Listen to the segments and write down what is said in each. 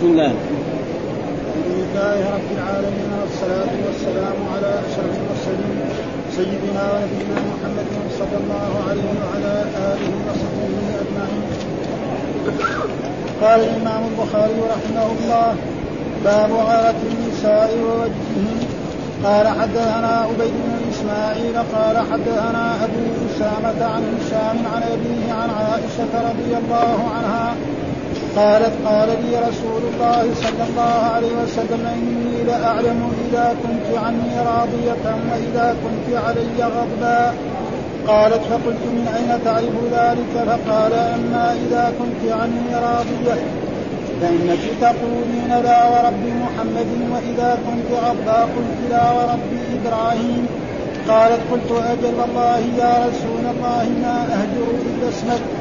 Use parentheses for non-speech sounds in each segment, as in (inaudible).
بسم الله الحمد لله رب العالمين والصلاة والسلام على أشرف المرسلين سيدنا ونبينا محمد صلى الله عليه وعلى آله وصحبه أجمعين. قال الإمام البخاري رحمه الله باب غيرة النساء ووجههن قال حدثنا عبيد بن إسماعيل قال حدثنا أبو أسامة عن هشام عن أبيه عن عائشة رضي الله عنها قالت قال لي رسول الله صلى الله عليه وسلم إني لأعلم إذا كنت عني راضية وإذا كنت علي غضبا. قالت فقلت من أين تعرف ذلك؟ فقال أما إذا كنت عني راضية. فإنك تقولين لا ورب محمد وإذا كنت غضا قلت لا ورب إبراهيم. قالت قلت أجل والله يا رسول الله ما أهجر إلا اسمك.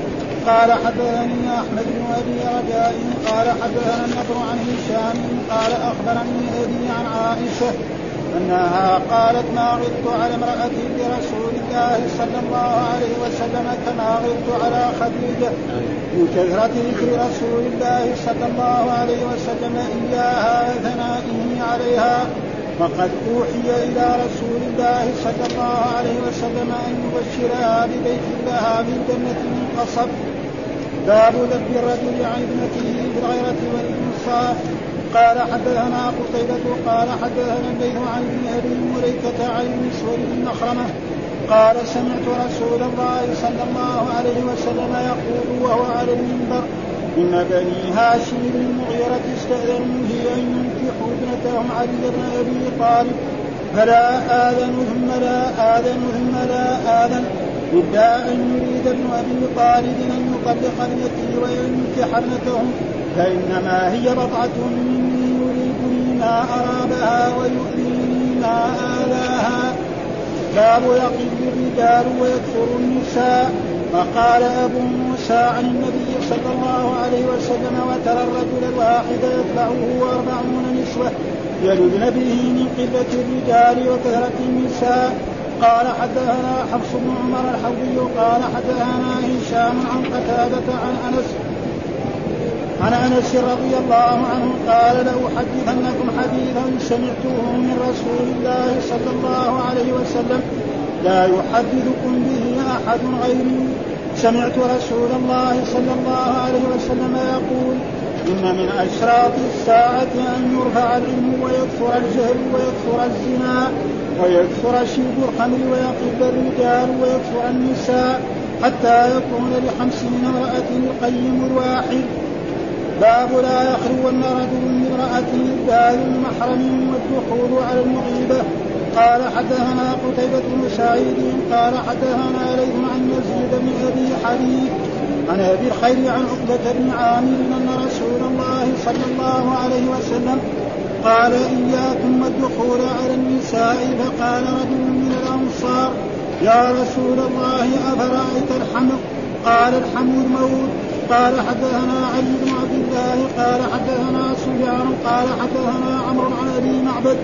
قال حدثني أحمد بن أبي رجاء قال حدثنا النضر عن هشام قال أخبرني أبي عن عائشة أنها قالت ما غبت على امرأة لرسول الله صلى الله عليه وسلم كما غبت على خديجة من كثرة ذكر رسول الله صلى الله عليه وسلم إياها وثنائه عليها. وقد أوحي إلى رسول الله صلى الله عليه وسلم أن يبشرها ببيت لها من جنة من قصب. باب ذكر الرجل عن ابنته بالغيرة والإنصاف. قال حدثنا قتيبة قال حدثنا الليل عن ابن أبي مليكة عن المسور بن مخرمة قال سمعت رسول الله صلى الله عليه وسلم يقول وهو على المنبر إن بني هاشم بن المغيرة استأذنوا في أن ينكحوا ابنتهم علي بن أبي طالب. فلا آذن ثم لا آذن ثم لا آذن. إلا أن يريد ابن أبي طالب أن يطلق ابنته وينكح ابنتهم فإنما هي بضعة مني يريدني ما أرابها ويؤذيني ما آلاها. باب يقل الرجال ويكثر النساء. وقال أبو موسى عن النبي صلى الله عليه وسلم وترى الرجل الواحد يتبعه أربعون نسوة يلدن به من قلة الرجال وكثرة النساء. قال حدثنا حفص بن عمر الحوي قال حدثنا هشام عن قتادة عن أنس عن أنس رضي الله عنه قال لاحدثنكم حديثا سمعته من رسول الله صلى الله عليه وسلم لا يحدثكم به أحد غيري. سمعت رسول الله صلى الله عليه وسلم يقول إن من أشراط الساعة أن يرفع العلم ويكثر الجهل ويكثر الزنا ويكثر شرب الخمر ويقل الرجال ويكثر النساء حتى يكون لخمسين امرأة القيم الواحد. باب لا يخلون رجل بامرأة إلا محرم والدخول على المغيبة. قال حدثنا قتيبة بن سعيد قال حدثنا ليث عن يزيد بن أبي حبيب عن أبي الخير عن عقبة بن عامر أن رسول الله صلى الله عليه وسلم قال إياكم والدخول على النساء فقال رجل من الأنصار يا رسول الله أفرأيت الحمق قال الحمد موت. قال حدثنا علي بن عبد الله. قال حدثنا سفيان. قال حدثنا عمرو عن أبي معبد.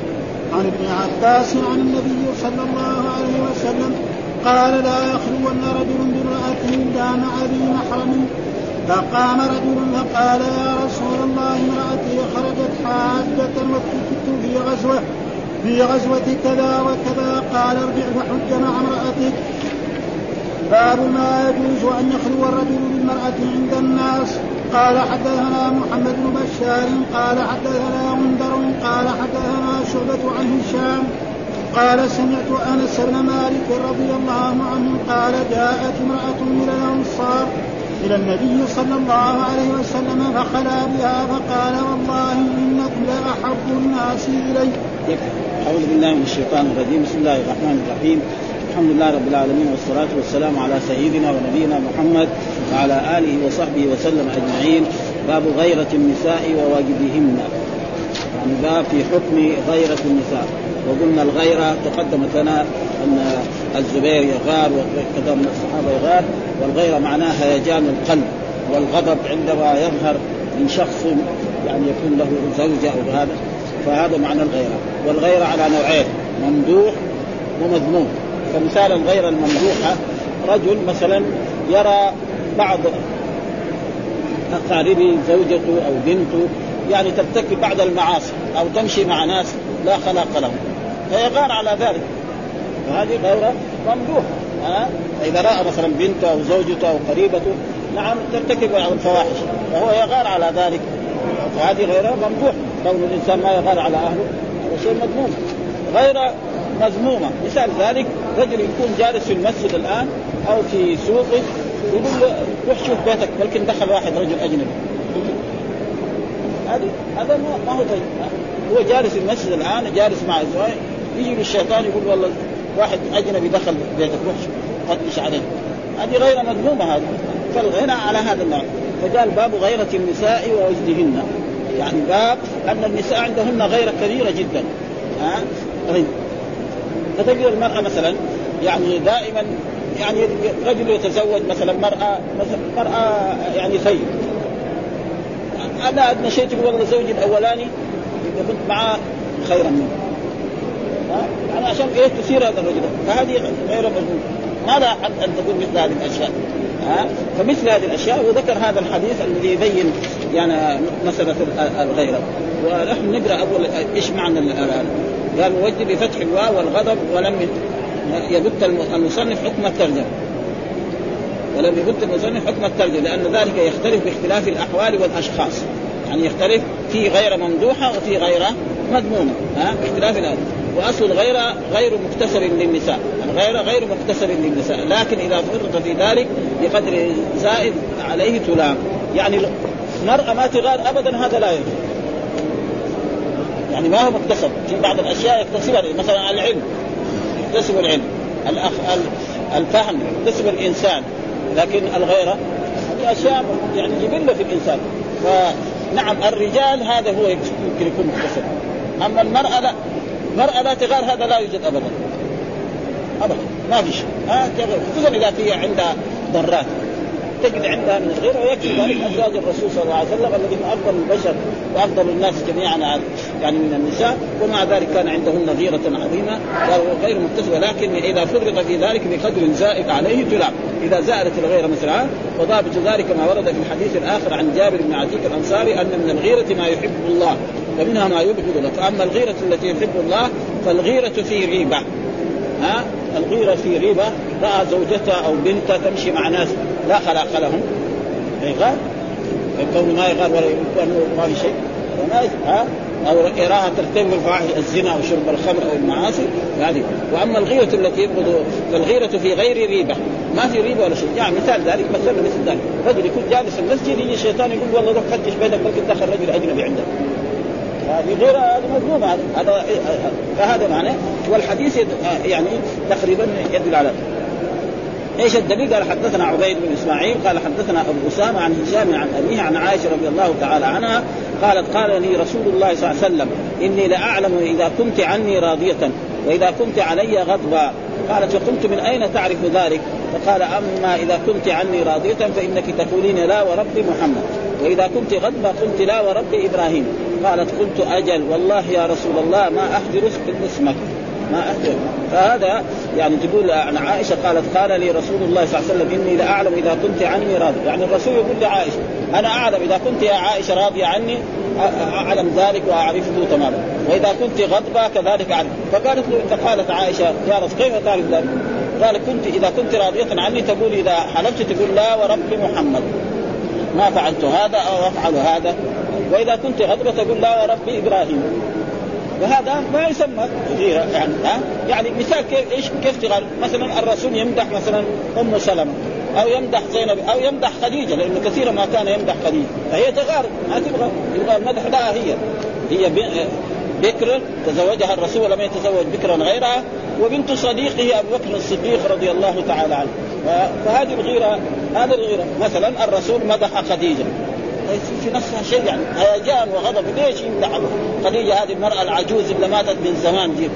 عن ابن عباس عن النبي صلى الله عليه وسلم قال لا يخلون رجل بامرأة إلا مع ذي محرم. فقام رجل فقال يا رسول الله امرأتي خرجت حاجة وكنت في غزوة في غزوة كذا وكذا. قال ارجع فحج مع امرأتك. باب ما يجوز أن يخلو الرجل بالمرأة عند الناس. قال حدثنا محمد بن بشار قال حدثنا منذر قال حدثنا شعبة عن هشام. قال سمعت أنس بن مالك رضي الله عنه قال جاءت امرأة من الأنصار إلى النبي صلى الله عليه وسلم فخلا بها فقال والله إنكم لاحب الناس إلي. أعوذ بالله من الشيطان الرجيم. بسم الله الرحمن الرحيم. الحمد لله رب العالمين والصلاة والسلام على سيدنا ونبينا محمد وعلى آله وصحبه وسلم أجمعين. باب غيرة النساء وواجبهن. يعني باب في حكم غيرة النساء. وقلنا الغيرة تقدمت لنا أن الزبير يغار وكذا من الصحابة يغار والغيرة معناها هيجان القلب والغضب عندما يظهر من شخص يعني يكون له زوجة أو هذا فهذا معنى الغيرة. والغيرة على نوعين ممدوح ومذموم. فمثال الغير الممدوحة رجل مثلا يرى بعض أقاربه زوجته أو بنته يعني ترتكب بعض المعاصي أو تمشي مع ناس لا خلاق لهم. فيغار على ذلك. فهذه غير ممدوح ها؟ اذا رأى مثلا بنته أو زوجته أو قريبته نعم ترتكب الفواحش فهو يغار على ذلك. فهذه غير ممدوح كون الإنسان ما يغار على أهله هذا شيء مذموم. غير مذمومة. مثال ذلك رجل يكون جالس في المسجد الآن أو في سوقه يقول له روح شوف بيتك. بلكن دخل واحد رجل أجنبي. هذه هذا ما هو طيب. هو جالس في المسجد الآن جالس مع الزواج يجي الشيطان يقول والله واحد أجنبي دخل بيتك روح فتش عليه. هذه غير مذمومة هذه. فالغنى على هذا النوع. فقال باب غيرة النساء ووجدهن. يعني باب أن النساء عندهن غيرة كبيرة جدا. ها؟ طيب. فتجد المرأة مثلا يعني دائما يعني رجل يتزوج مثلا مرأة مثلا مرأة يعني خير. أنا أدنى شيء تقول والله زوجي الأولاني كنت معاه خيرا منه. يعني عشان إيه تثير هذا الرجل فهذه غير مجنون ماذا ان تكون مثل هذه الأشياء؟ ها؟ فمثل هذه الأشياء وذكر هذا الحديث الذي يبين يعني مسألة الغيرة. ونحن نقرأ اول إيش معنى قال وجد بفتح الواو والغضب ولم يبت المصنف حكم الترجمة. ولم يبت المصنف حكم الترجمة لأن ذلك يختلف باختلاف الأحوال والأشخاص. يعني يختلف في غير ممدوحة وفي غير مذمومه ها؟ باختلاف الأهل. واصل الغير غير مكتسب للنساء الغير غير مكتسب للنساء لكن إذا فرط في ذلك بقدر زائد عليه تلام. يعني المرأة ما تغار ابدا هذا لا يجوز. يعني ما هو مكتسب في بعض الأشياء يكتسبها مثلا العلم يكتسب العلم. الأخ الفهم يكتسب الإنسان. لكن الغيرة هذه أشياء يعني جبلة في الإنسان. فنعم الرجال هذا هو يمكن يكون مكتسب أما المرأة لا. المرأة لا تغار هذا لا يوجد ابدا. ابدا. ما في شيء. خصوصا إذا في عندها ضرات. تجد عندها من الغيره ويكفي ذلك أزواج الرسول صلى الله عليه وسلم الذين أفضل البشر وأفضل الناس جميعا يعني من النساء ومع ذلك كان عندهن غيرة عظيمة غير مكتسبه لكن إذا فرغ في ذلك بقدر زائد عليه تلام. إذا زادت الغيرة مثلا وضابط ذلك ما ورد في الحديث الآخر عن جابر بن عتيق الأنصاري أن من الغيرة ما يحب الله ومنها ما يبغض الله فاما الغيرة التي يحب الله فالغيرة في غيبة. ها؟ الغيرة في غيبة رأى زوجته أو بنته تمشي مع ناس لا خلاق لهم. يغار كونه ما يغار ولا ما في شيء. ها؟ أو يراها ترتكب الفواحش الزنا أو شرب الخمر أو المعاصي هذه. وأما الغيرة التي يبغض فالغيرة في غير ريبة. ما في ريبة ولا شيء. يعني مثال ذلك مثلا مثل ذلك. رجل يكون جالس في المسجد يجي الشيطان يقول والله روح فتش بيتك ممكن دخل رجل أجنبي عندك هذه غير هذا مذموم هذا فهذا معناه. والحديث يعني تقريبا يدل على إيش الدليل؟ قال حدثنا عبيد بن اسماعيل قال حدثنا ابو اسامه عن هشام عن ابيه عن عائشه رضي الله تعالى عنها قالت قال لي رسول الله صلى الله عليه وسلم إني لأعلم إذا كنت عني راضية وإذا كنت علي غضبا قالت فقلت من أين تعرف ذلك؟ فقال أما إذا كنت عني راضية فإنك تقولين لا ورب محمد وإذا كنت غضبا قلت لا ورب إبراهيم قالت قلت أجل والله يا رسول الله ما احجر اسمك ما أهجر فهذا يعني تقول عن عائشة قالت قال لي رسول الله صلى الله عليه وسلم إني لاعلم إذا كنت عني راضي يعني الرسول يقول لعائشة أنا أعلم إذا كنت يا عائشة راضية عني أعلم ذلك وأعرفه تماما. وإذا كنت غضبة كذلك اعرف فقالت له فقالت عائشة يا رسول كيف تعرف ذلك؟ قال كنت إذا كنت راضية عني تقول إذا حلفت تقول لا ورب محمد. ما فعلت هذا أو أفعل هذا. وإذا كنت غضبة تقول لا ورب إبراهيم. وهذا ما يسمى غيره يعني ها؟ يعني مثال كيف إيش كيف تغار مثلا الرسول يمدح مثلا أم سلمة أو يمدح زينب أو يمدح خديجة لأنه كثيرا ما كان يمدح خديجة. فهي تغار ما تبغى يبغى المدح لها هي. هي بكر تزوجها الرسول ولم يتزوج بكرا غيرها وبنت صديقه أبو بكر الصديق رضي الله تعالى عنه. فهذه الغيرة هذا الغيرة. مثلا الرسول مدح خديجة. في نفسها شيء يعني هيجان وغضب. ليش يمدح خديجة هذه المرأة العجوز اللي ماتت من زمان دي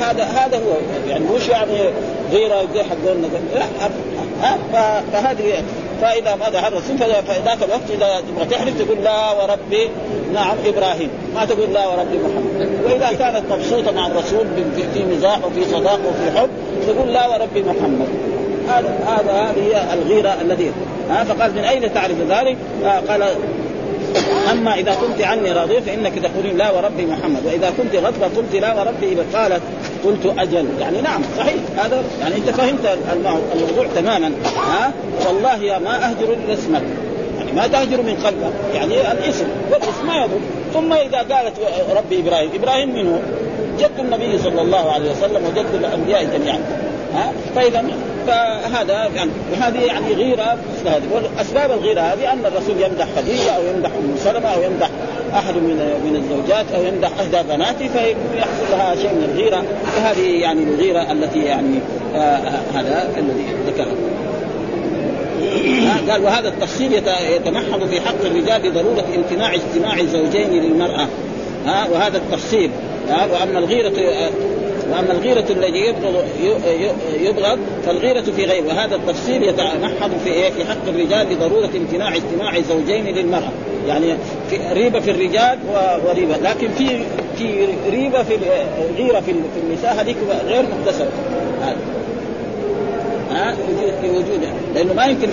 هذا هذا هو. يعني مش يعني غيرة زي حقون؟ لا فهذه فإذا مدح الرسول فذاك الوقت إذا تبغى تحلف تقول لا وربي نعم إبراهيم. ما تقول لا وربي محمد. وإذا كانت مبسوطة مع الرسول في مزاح وفي صداقه وفي حب تقول لا وربي محمد. هذا هذا هذه الغيرة الذي ها فقال من أين تعرف ذلك؟ آه قال أما إذا كنت عني راضيه فإنك تقولين لا وربي محمد. وإذا كنت غضبه قلت لا وربي. قالت قلت أجل. يعني نعم صحيح. هذا يعني أنت فهمت الموضوع تماما. ها والله يا ما أهجر إلا اسمك. يعني ما تهجر من قلبك. يعني الاسم والاسم ما يضر. ثم إذا قالت ربي إبراهيم إبراهيم منه جد النبي صلى الله عليه وسلم وجد الأنبياء جميعا. فإذا فهذا يعني وهذه يعني غيرة هذه واسباب الغيرة هذه أن الرسول يمدح خديجة أو يمدح أم سلمة أو يمدح أحد من من الزوجات أو يمدح احدى بناته فيحصل لها شيء من الغيرة. فهذه يعني الغيرة التي يعني آه هذا الذي ذكره (coughs) قال وهذا التفصيل يتمحض في حق الرجال لضرورة امتناع اجتماع الزوجين للمرأة. ها وهذا التفصيل. ها وأما الغيرة وأما الغيرة الذي يبغض يبغض فالغيرة في غير وهذا التفصيل يتمحض في إيه؟ في حق الرجال لضرورة امتناع اجتماع زوجين للمرأة. يعني في ريبة في الرجال وريبة. لكن في في ريبة في غيرة في النساء هذيك غير في وجودها. لأنه ما يمكن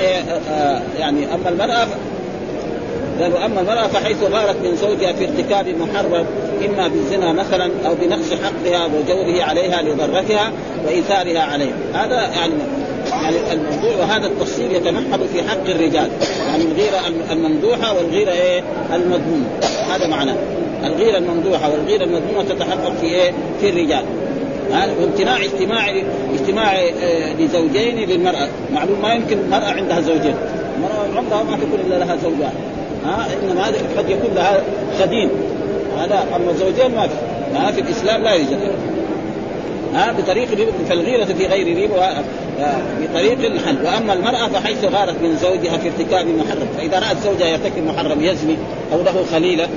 يعني أما المرأة قالوا أما المرأة فحيث غارت من زوجها في ارتكاب محرم إما بالزنا مثلا أو بنقص حقها وجوره عليها لضرتها وإيثارها عليه هذا يعني يعني الموضوع وهذا التفصيل يتمحض في حق الرجال. يعني الغيره الممدوحة والغيره إيه؟ المذمومه هذا معناه. الغيره الممدوحة والغيره المذمومه تتحقق في إيه؟ في الرجال. وامتناع اجتماع اجتماع لزوجين للمرأة. معلوم ما يمكن المراه عندها زوجين. المرأة عمرها ما تكون إلا لها زوجان. ها؟ إنما هذا قد يكون لها خدين. هذا أما زوجين ما في. ها في الإسلام لا يوجد. ها بطريق فالغيرة في غير ريبة بطريق الحل. وأما المرأة فحيث غارت من زوجها في ارتكاب محرم. فإذا رأت زوجها يرتكب محرم يزني أو له خليلة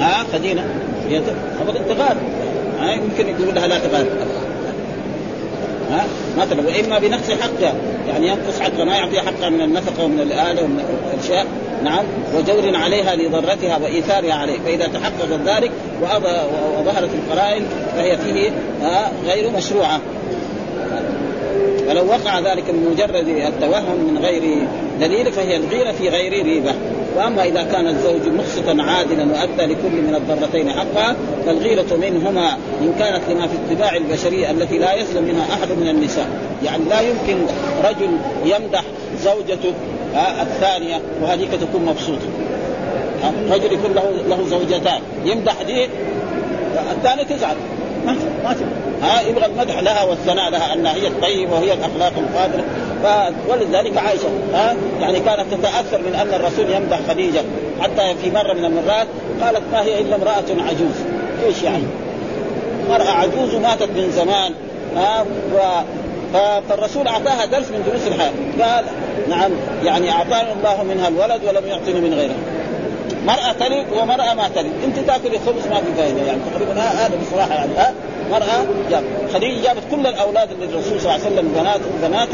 ها خدينة خبر انت غار ها يمكن يقول لها لا تغار. ها مثلا وإما بنقص حقها. يعني ينقص حقها ما يعطيها حقها من النفقة ومن الآلة ومن الأشياء. نعم وجور عليها لضرتها وإيثارها عليه فإذا تحقق ذلك وظهرت القرائن فهي فيه غير مشروعة. فلو وقع ذلك من مجرد التوهم من غير دليل فهي الغيرة في غير ريبة. وأما إذا كان الزوج مقسطا عادلا وأدى لكل من الضرتين حقها فالغيرة منهما إن كانت لما في اتباع البشرية التي لا يسلم منها أحد من النساء. يعني لا يمكن رجل يمدح زوجته الثانية وهذيك تكون مبسوطة. رجل يكون له له زوجتان. يمدح دي الثانية تزعل. ما ما ها يبغى المدح لها والثناء لها أنها هي الطيبة وهي الأخلاق القادرة. ولذلك عائشة ها يعني كانت تتأثر من أن الرسول يمدح خديجة. حتى في مرة من المرات قالت ما هي إلا امرأة عجوز. إيش يعني؟ مرأة عجوز ماتت من زمان. ها فالرسول أعطاها درس من دروس الحياة. قال نعم يعني اعطاني الله منها الولد ولم يعطني من غيرها مرأة تلد ومرأة ما تلد، أنت تأكل الخبز ما في فائدة يعني تقريبا هذا بصراحة يعني ها مرأة جاب. خديجة جابت كل الأولاد للرسول صلى الله عليه وسلم بنات بنات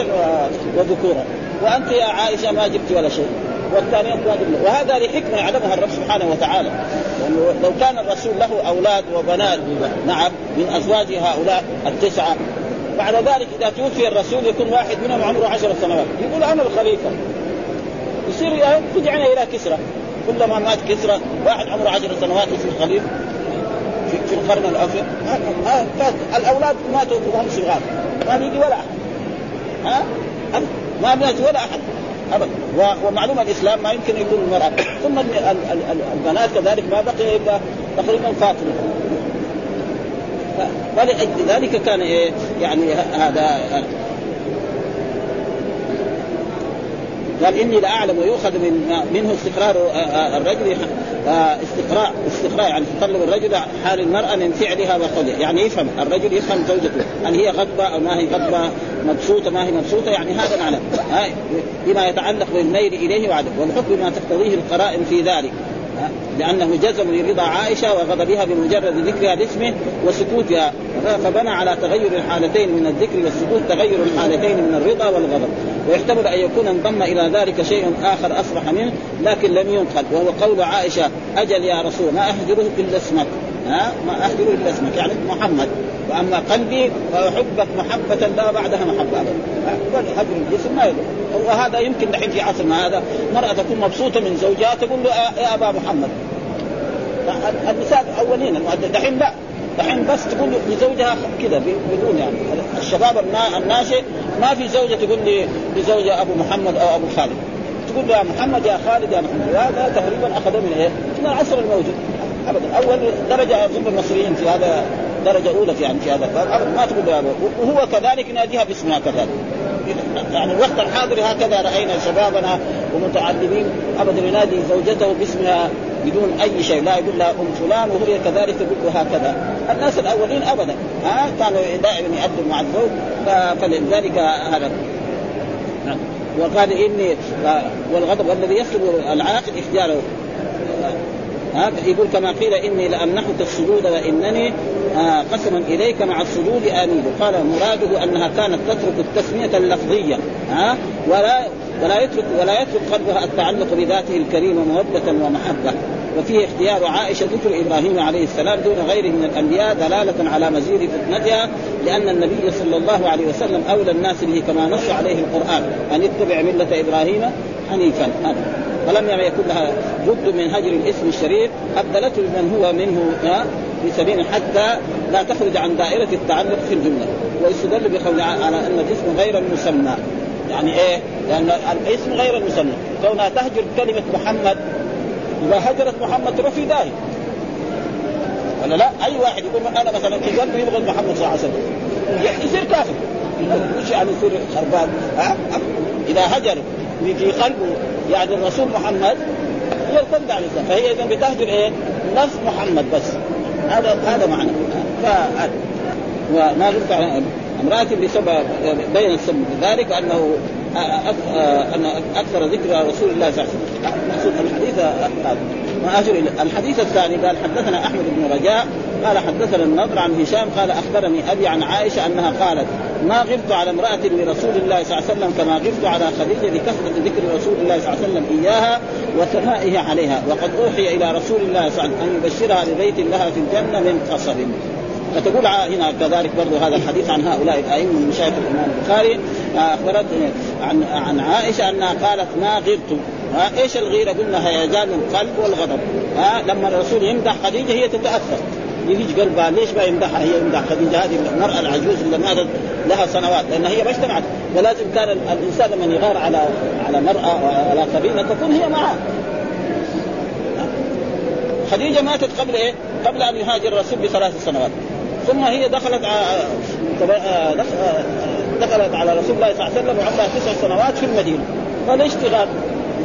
وذكورا وأنت يا عائشة ما جبت ولا شيء. جبت. وهذا لحكمة يعلمها الرب سبحانه وتعالى. يعني لو كان الرسول له أولاد وبنات نعم من أزواج هؤلاء التسعة بعد ذلك إذا توفي الرسول يكون واحد منهم عمره عشر سنوات. يقول أنا الخليفة. يصير رجعنا إلى كسرى. كلما مات كسرى واحد عمره عشر سنوات يصير خليفة. في القرن الأخير. الأولاد ماتوا وهم صغار ما بيجي ولا أحد. ها؟ ما بيجي ولا أحد. ابدا ومعلوم الإسلام ما يمكن يكون المراه ثم البنات كذلك ما بقي إلا تقريبا فاطمة. فلأجل ذلك كان إيه يعني هذا قال إني لأعلم ويؤخذ من منه استقرار الرجل استقراء استقراء يعني تطلب الرجل حال المرأة من فعلها وقولها يعني يفهم الرجل يفهم زوجته. هل هي غضبة أو ما هي غضبة؟ مبسوطة ما هي مبسوطة؟ يعني هذا معنى بما يتعلق بالميل إليه وعدم والحكم ما تقتضيه القرائن في ذلك. لأنه جزم لرضا عائشة وغضبها بمجرد ذكرها باسمه وسكوتها. فبنى على تغير الحالتين من الذكر والسكوت تغير الحالتين من الرضا والغضب. ويحتمل أن يكون انضم إلى ذلك شيء آخر أصبح منه لكن لم ينقل وهو قول عائشة أجل يا رسول ما اهجره إلا اسمك. ها؟ ما اهجره إلا اسمك يعني محمد. وأما قلبي فأحبك محبة لا بعدها محبة ابدا. هجر الجسم ما يدري وهذا يمكن دحين في عصرنا هذا مرأة تكون مبسوطة من زوجها تقول له يا أبا محمد. النساء الأولين دحين لا. دحين بس تقول لزوجها كذا بدون يعني. الشباب الناشئ ما في زوجة تقول لزوجها أبو محمد أو أبو خالد. تقول يا محمد يا خالد يا محمد. هذا تقريبا أخذ من إيه؟ من العصر الموجود. ابدا. أول درجة اظن المصريين في هذا درجه اولى في يعني في هذا الباب. ما تقول وهو كذلك يناديها باسمها كذلك يعني الوقت الحاضر هكذا رأينا شبابنا ومتعلمين. أبدا ينادي زوجته باسمها بدون أي شيء. لا يقول لها أم فلان وهي كذلك تقول هكذا. الناس الأولين أبدا. ها؟ كانوا دائما يؤدوا مع الزوج. فلذلك هذا. وقال اني والغضب الذي يسلب العاقل اختياره ها يقول كما قيل إني لامنحك السجود وإنني آه قسما إليك مع السجود آمين. قال مراده أنها كانت تترك التسمية اللفظية ها ولا ولا يترك ولا يترك قلبها التعلق بذاته الكريمه موده ومحبة. وفيه اختيار عائشة ذكر إبراهيم عليه السلام دون غيره من الأنبياء دلالة على مزيد فتنتها لأن النبي صلى الله عليه وسلم أولى الناس به كما نص عليه القرآن. أن اتبع ملة إبراهيم حنيفا. فلم يكن لها بد من هجر الاسم الشريف أبدلته بمن هو منه في سبيل حتى لا تخرج عن دائرة التعلق في الجملة ويستدل بقول على أن الاسم غير المسمى يعني إيه؟ لأن الاسم غير المسمى كونها تهجر كلمة محمد إذا هجرت محمد تروح في داهيه ولا لا؟ أي واحد يقول أنا مثلا في قلبي يبغض محمد صلى الله عليه وسلم يصير كافر وش يعني يصير خربان؟ ها؟ إذا هجر في قلبه يعني الرسول محمد القلب عليه السلام فهي اذا بتهجر إيه؟ نفس محمد بس. هذا هذا معنى. ف وما قلت امرأة بسبب بين السبب ذلك انه أن أكثر ذكر رسول الله صلى الله عليه وسلم. الحديث اجر الحديث الثاني قال حدثنا أحمد بن رجاء قال حدثنا النضر عن هشام قال أخبرني أبي عن عائشة أنها قالت ما غبت على امرأة لرسول الله صلى الله عليه وسلم كما غبت على خديجة لكثرة ذكر رسول الله صلى الله عليه وسلم إياها وثنائه عليها وقد أوحي إلى رسول الله صلى الله عليه وسلم أن يبشرها ببيت لها في الجنة من قصب. فتقول هنا كذلك برضو هذا الحديث عن هؤلاء الأئمة من مشايخ الإمام البخاري أخبرت عن عن عائشة أنها قالت ما غرت ها إيش الغيرة؟ قلنا هيجان القلب والغضب. ها لما الرسول يمدح خديجة هي تتأثر. يجي قلبها ليش ما يمدحها هي يمدح خديجة هذه المرأة العجوز اللي ماتت لها سنوات لأن هي ما اجتمعت. ولازم كان الإنسان لما يغار على على مرأة على قبيله تكون هي معه خديجة ماتت قبل إيه؟ قبل أن يهاجر الرسول بثلاث سنوات. ثم هي دخلت دخلت على رسول الله صلى الله عليه وسلم وعندها تسع سنوات في المدينة. فليش تغار؟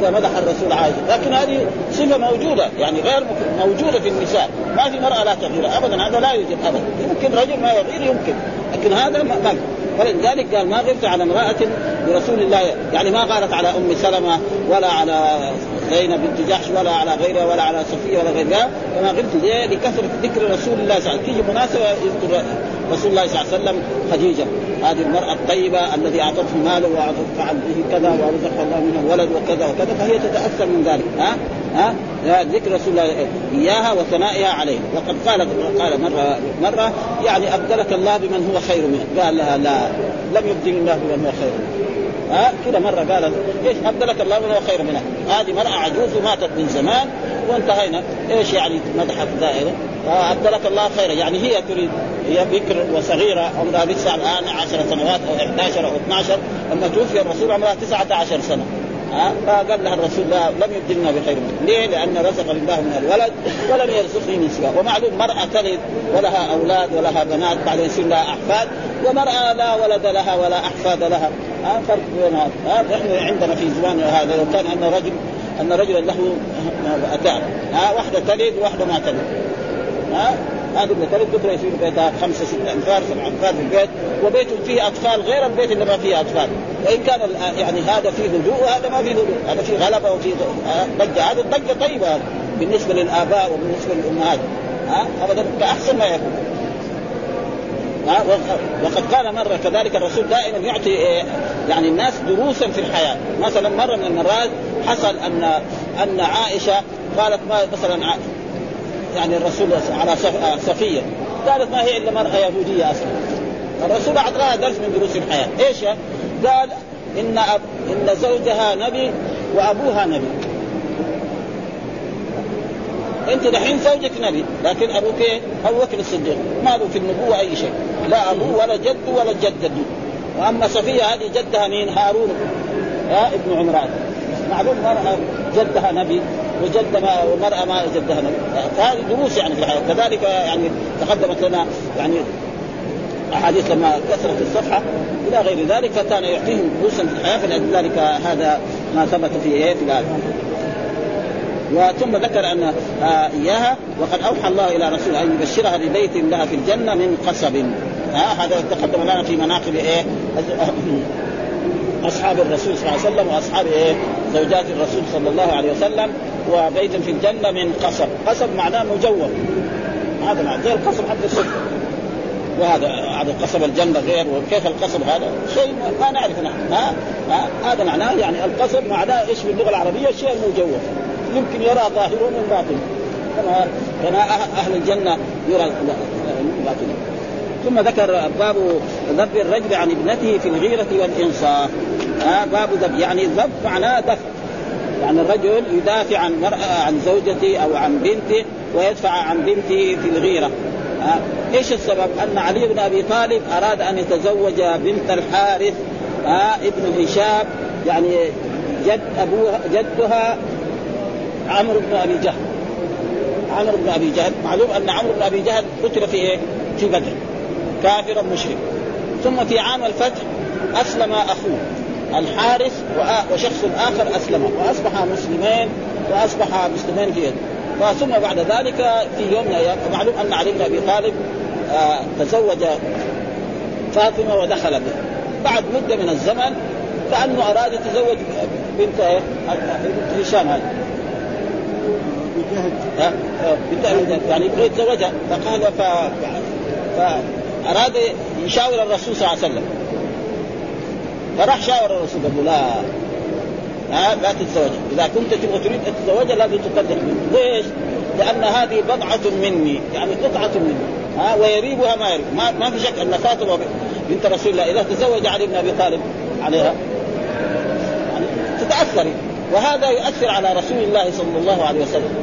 إذا مدح الرسول عائشه لكن هذه صفة موجودة يعني غير موجودة في النساء. ما في مرأة لا تغير ابدا هذا لا يوجد ابدا. يمكن رجل ما يغير يمكن. لكن هذا ما فلذلك قال ما غرت على امرأة برسول الله. يعني ما غارت على أم سلمة ولا على زينب بنت جحش ولا على غيرها ولا على صفية ولا غيرها. كما قلت ليه؟ لكثرة ذكر رسول الله صلى الله عليه وسلم. تيجي مناسبة يذكر رسول الله صلى الله عليه وسلم خديجة هذه المرأة الطيبة الذي اعطته ماله واعطته فعل به كذا ورزق الله منه ولد وكذا وكذا فهي تتأثر من ذلك. ها؟ ها؟ ذكر رسول الله إياها وثنائها عليه. وقد قال قال مرة مرة يعني أبدلك الله بمن هو خير منه. قال لا, لا لم يبدل الله بمن هو خير منه. ها؟ كذا مرة قالت إيش أبدلك الله من هو خير منها هذه مرأة عجوز وماتت من زمان وانتهينا. إيش يعني مدحت دائرة؟ ابدلك الله خيرا. يعني هي تريد هي بكر وصغيرة عمرها لسه الآن 10 سنوات أو 11 أو 12 لما توفي الرسول عمرها 19 سنة. ها؟ فقال لها الرسول لا لم يبدلنا بخير. منه، ليه؟ لأن رزق الله من الولد ولم يرزقني من سواه، ومعلوم مرأة تلد ولها أولاد ولها بنات بعدين يصير لها أحفاد، ومرأة لا ولد لها ولا أحفاد لها، ها؟ فرق بين هذا، إحنا عندنا في زماننا هذا لو كان أن رجل أن رجلا له اتان، ها واحدة تلد وواحدة ما تلد. ها هذه اللي تلد بكرة يصير بيتها خمسة ستة أنفار سبع أنفار في البيت وبيت فيه أطفال غير البيت اللي ما فيه أطفال. وإن كان يعني هذا فيه هدوء وهذا ما فيه هدوء. هذا فيه غلبة وفيه ضجة. هذه الضجة طيبة بالنسبة للآباء وبالنسبة للأمهات. ها أبدا كأحسن ما يكون. ها وقد قال مرة كذلك الرسول دائما يعطي يعني الناس دروسا في الحياة. مثلا مرة من المرات حصل أن أن عائشة قالت ما مثلا يعني الرسول على صفية. قالت ما هي إلا مرأة يهودية أصلا. الرسول اعطاها درس من دروس الحياة. إيش قال إن أب... إن زوجها نبي وأبوها نبي. أنت دحين زوجك نبي لكن أبوك إيه؟ أبو بكر الصديق. ما له في النبوة أي شيء. لا ابوه ولا جد ولا جدد. وأما صفية هذه جدها مين؟ هارون. ها؟ ابن عمران. معلوم مرأة جدها نبي وجد ما ومرأة ما جدها نبي. فهذه دروس يعني في الحياة. كذلك يعني تقدمت لنا يعني أحاديث لما كثرت الصفحة إلى غير ذلك فكان يعطيهم دروسا في الحياة فلذلك هذا ما ثبت في إيه في الايه وثم ذكر أن آه إياها وقد أوحى الله إلى رسول أن يبشرها ببيت لها في الجنة من قصب. هذا تقدم لنا في مناقب إيه أصحاب الرسول صلى الله عليه وسلم وأصحاب إيه زوجات الرسول صلى الله عليه وسلم وبيت في الجنة من قصب. قصب معناه مجوف. هذا معناه زي القصب حق السكر وهذا هذا قصب الجنة غير وكيف القصب هذا؟ شيء ما نعرف نحن. ها؟ هذا معناه يعني القصب معناه إيش في اللغة العربية؟ شيء مجوف. يمكن يرى ظاهره من باطن. كما كما أهل الجنة يرى باطنه ثم ذكر باب ذب الرجل عن ابنته في الغيرة والإنصاف. باب ذب. يعني ذب معناه دفع. يعني الرجل يدافع عن عن زوجته أو عن بنته ويدفع عن بنته في الغيرة. آه إيش السبب؟ أن علي بن أبي طالب أراد أن يتزوج بنت الحارث ابن هشام. يعني جد أبوها جدها عمرو بن أبي جهل. عمرو بن أبي جهل. معلوم أن عمرو بن أبي جهل قتل في إيه؟ في بدر. كافرا مشرك. ثم في عام الفتح أسلم أخوه. الحارث وشخص آخر اسلم واصبحا مسلمين واصبحا مسلمين يده ثم بعد ذلك في يوم من الأيام معلوم أن علي بن أبي طالب آه تزوج فاطمة ودخل بها بعد مدة من الزمن كأنه أراد يتزوج بنت إيه؟ بنت هشام. هذه بنت يعني يبغى يتزوجها فقال ف... فاراد يشاور الرسول صلى الله عليه وسلم. فراح شاور الرسول قال له لا ها لا تتزوج. إذا كنت تبغى تريد أن تتزوجها لازم تطلق مني ليش؟ لأن هذه بضعة مني يعني قطعة مني ها ويريبها ما يريب. ما, ما في شك أن فاطمة بنت رسول الله إذا تزوج علي بن أبي طالب عليها يعني تتاثر وهذا يؤثر على رسول الله صلى الله عليه وسلم.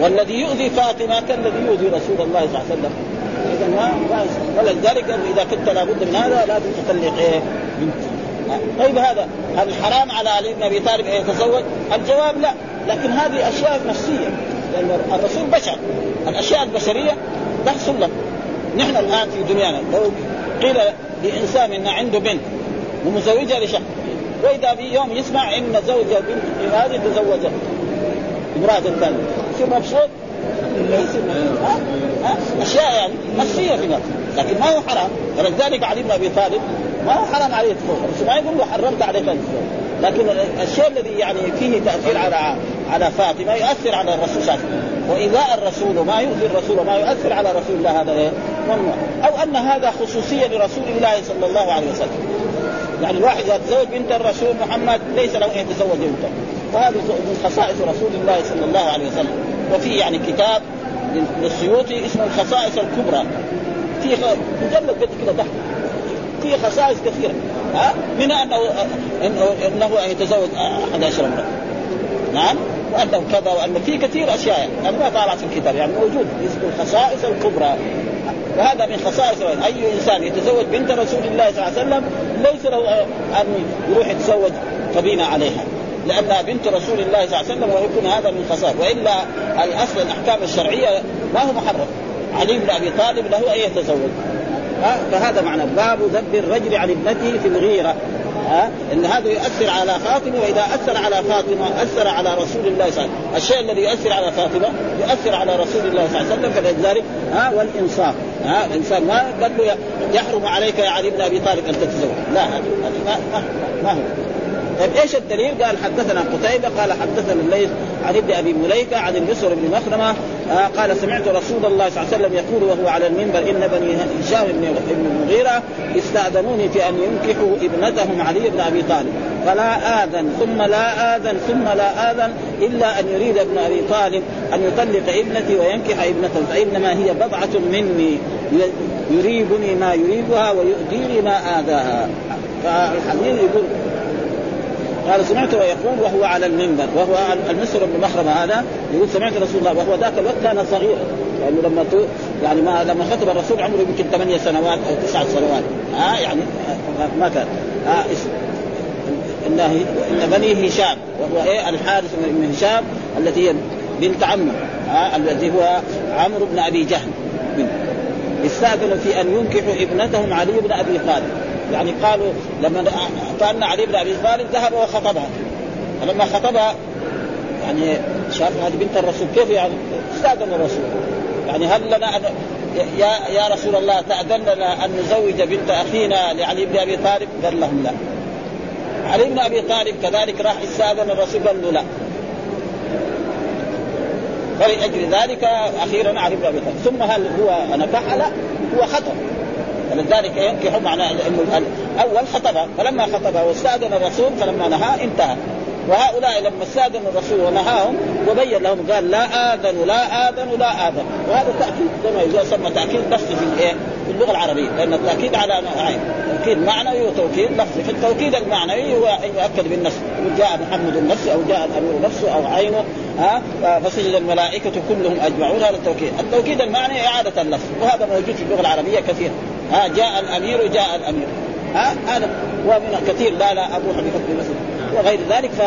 والذي يؤذي فاطمة كالذي يؤذي رسول الله صلى الله عليه وسلم. اذا ما ولذلك إذا كنت لابد من هذا لازم تطلق إيه طيب هذا هل حرام على علي بن أبي طالب أن يتزوج؟ الجواب لا، لكن هذه أشياء نفسية لأن الرسول بشر، الأشياء البشرية تحصل له. نحن الآن في دنيانا لو قيل لإنسان إن عنده بنت ومزوجها لشخص وإذا في يوم يسمع إن زوج بنت هذه تزوج امرأة ثانية يصير مبسوط ها؟ ها؟ أشياء يعني نفسية في نفسه لكن ما هو حرام ولذلك علي بن أبي طالب ما حرام عليه التزوج بس ما يقول له حرمت عليك. التزوج لكن الشيء الذي يعني فيه تأثير على على فاطمة يؤثر على الرسول صلى الله عليه وسلم. وإيذاء الرسول وما يؤذي الرسول وما يؤثر على رسول الله هذا إيه؟ ممنوع أو أن هذا خصوصية لرسول الله صلى الله عليه وسلم. يعني الواحد إذا تزوج بنت الرسول محمد ليس له أن يتزوج بنته. وهذه من خصائص رسول الله صلى الله عليه وسلم. وفي يعني كتاب للسيوطي اسمه الخصائص الكبرى. في مجلد قد كده تحت. في خصائص كثيرة. ها؟ منها أنه أنه, إنه يتزوج 11 امرأة. نعم؟ وأنه كذا وأنه في كثير أشياء. يعني ما طالعت في الكتاب يعني موجود. الخصائص الكبرى. وهذا من خصائص أي إنسان يتزوج بنت رسول الله صلى الله عليه وسلم ليس له أن يروح يتزوج قبيلة عليها. لأنها بنت رسول الله صلى الله عليه وسلم ويكون هذا من خصائص وإلا الأصل الأحكام الشرعية ما هو محرم. علي بن أبي طالب له أن يتزوج. فهذا معنى باب ذب الرجل عن ابنته في الغيرة. ها؟ إن هذا يؤثر على فاطمه وإذا أثر على فاطمه أثر على رسول الله صلى الله عليه وسلم، الشيء الذي يؤثر على فاطمه يؤثر على رسول الله صلى الله عليه وسلم فلذلك ها؟ والإنصاف. ها؟ الانسان ما قال له يحرم عليك يا علي بن أبي طالب أن تتزوج، لا هذا ما, ما, ما هو. طيب إيش الدليل؟ قال حدثنا قتيبة قال حدثنا الليث عن ابن أبي مليكة عن اليسر بن مخرمة آه قال سمعت رسول الله صلى الله عليه وسلم يقول وهو على المنبر إن بني هشام بن المغيرة استأذنوني في أن ينكحوا ابنتهم علي بن أبي طالب. فلا آذن ثم لا آذن ثم لا آذن إلا أن يريد ابن أبي طالب أن يطلق ابنتي وينكح ابنته. فإنما هي بضعة مني يريبني ما يريبها ويؤذيني ما آذاها. فالحديث يقول قال سمعته يقول وهو على المنبر وهو المسر بن مخرمه هذا يقول سمعت رسول الله وهو ذاك الوقت كان صغيرا. لأنه لما يعني ما لما خطب الرسول عمره يمكن ثمانية سنوات أو تسعة سنوات. ها آه يعني ما كان. آه ان إن بني هشام وهو إيه؟ الحارث بن هشام التي هي بنت عمه. آه الذي هو عمرو بن أبي جهل. استاذنوا في أن ينكحوا ابنتهم علي بن أبي طالب. يعني قالوا لما كان علي بن أبي طالب ذهب وخطبها فلما خطبها يعني شاف هذه بنت الرسول كيف يعني استأذن الرسول يعني هل لنا أن يا يا رسول الله تأذن لنا أن نزوج بنت أخينا لعلي بن أبي طالب؟ قال لهم لا. علي بن أبي طالب كذلك راح استأذن الرسول قال له لا. فلأجل ذلك أخيرا علي بن أبي طالب، ثم هل هو نكح؟ لا هو خطب. فلذلك ينكح معناه إنه الأول خطبها فلما خطبها واستأذن الرسول فلما نهى انتهى. وهؤلاء لما استأذنوا الرسول ونهاهم وبين لهم قال لا آذن لا آذن لا آذن. وهذا تأكيد كما يسمى تأكيد لفظي في الإيه؟ في اللغة العربية لأن التأكيد على نوعين توكيد معنوي وتوكيد لفظي. فالتوكيد المعنوي هو أن يؤكد بالنص جاء محمد نفسه أو جاء الأمير نفسه أو عينه ها فسجد الملائكة كلهم أجمعون. هذا التوكيد، التوكيد المعنى إعادة اللفظ وهذا موجود في اللغة العربية كثير ها جاء الأمير جاء الأمير. ها هذا ومن كثير لا لا حنيفة بن مسلم وغير ذلك ف...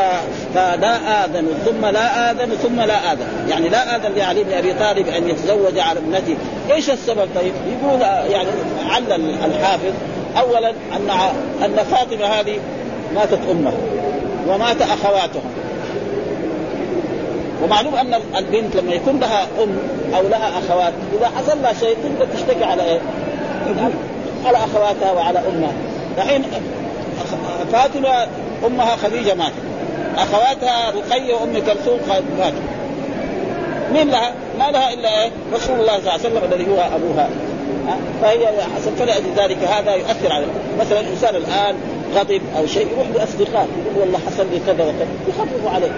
فلا آذن ثم لا آذن ثم لا آذن. يعني لا آذن لعلي بن أبي طالب أن يتزوج على ابنته. إيش السبب؟ طيب يقول يعني علل الحافظ أولا أن أن فاطمة هذه ماتت أمها ومات أخواتها. ومعلوم أن البنت لما يكون لها أم أو لها أخوات إذا حصل لها شيء تقدر تشتكي على إيه؟ على اخواتها وعلى امها الحين فاطمة أمها خديجة ماتت أخواتها رقية وأم كلثوم ماتوا مين لها؟ ما لها إلا إيه؟ رسول الله صلى الله عليه وسلم الذي هو أبوها فهي فلأجل ذلك هذا يؤثر عليه مثلا الإنسان الآن غضب أو شيء يروح لأصدقاء يقول والله حصل لي كذا وكذا يخففوا عليه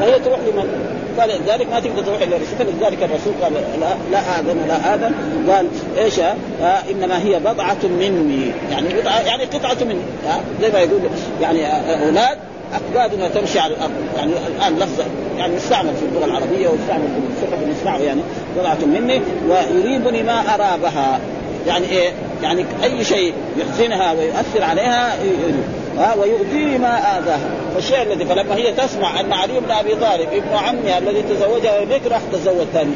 فهي تروح لمن؟ فلذلك ما تقدر تروح إلى الرسول فلذلك الرسول قال لا, لا آذن لا آذن. قال إيش؟ آه إنما هي بضعة مني. يعني بضعه يعني قطعة مني. آه زي ما يقول يعني أولاد أقدادنا تمشي على الأرض. يعني الآن لفظ يعني يستعمل في اللغة العربية ويستعمل في الفقه بنسمعه يعني بضعة مني ويريبني ما ارى بها يعني إيه؟ يعني أي شيء يحزنها ويؤثر عليها ها ويؤذيه ما اذاها فالشيء الذي فلما هي تسمع أن علي بن أبي طالب ابن عمها الذي تزوجها بك راح تزوج ثاني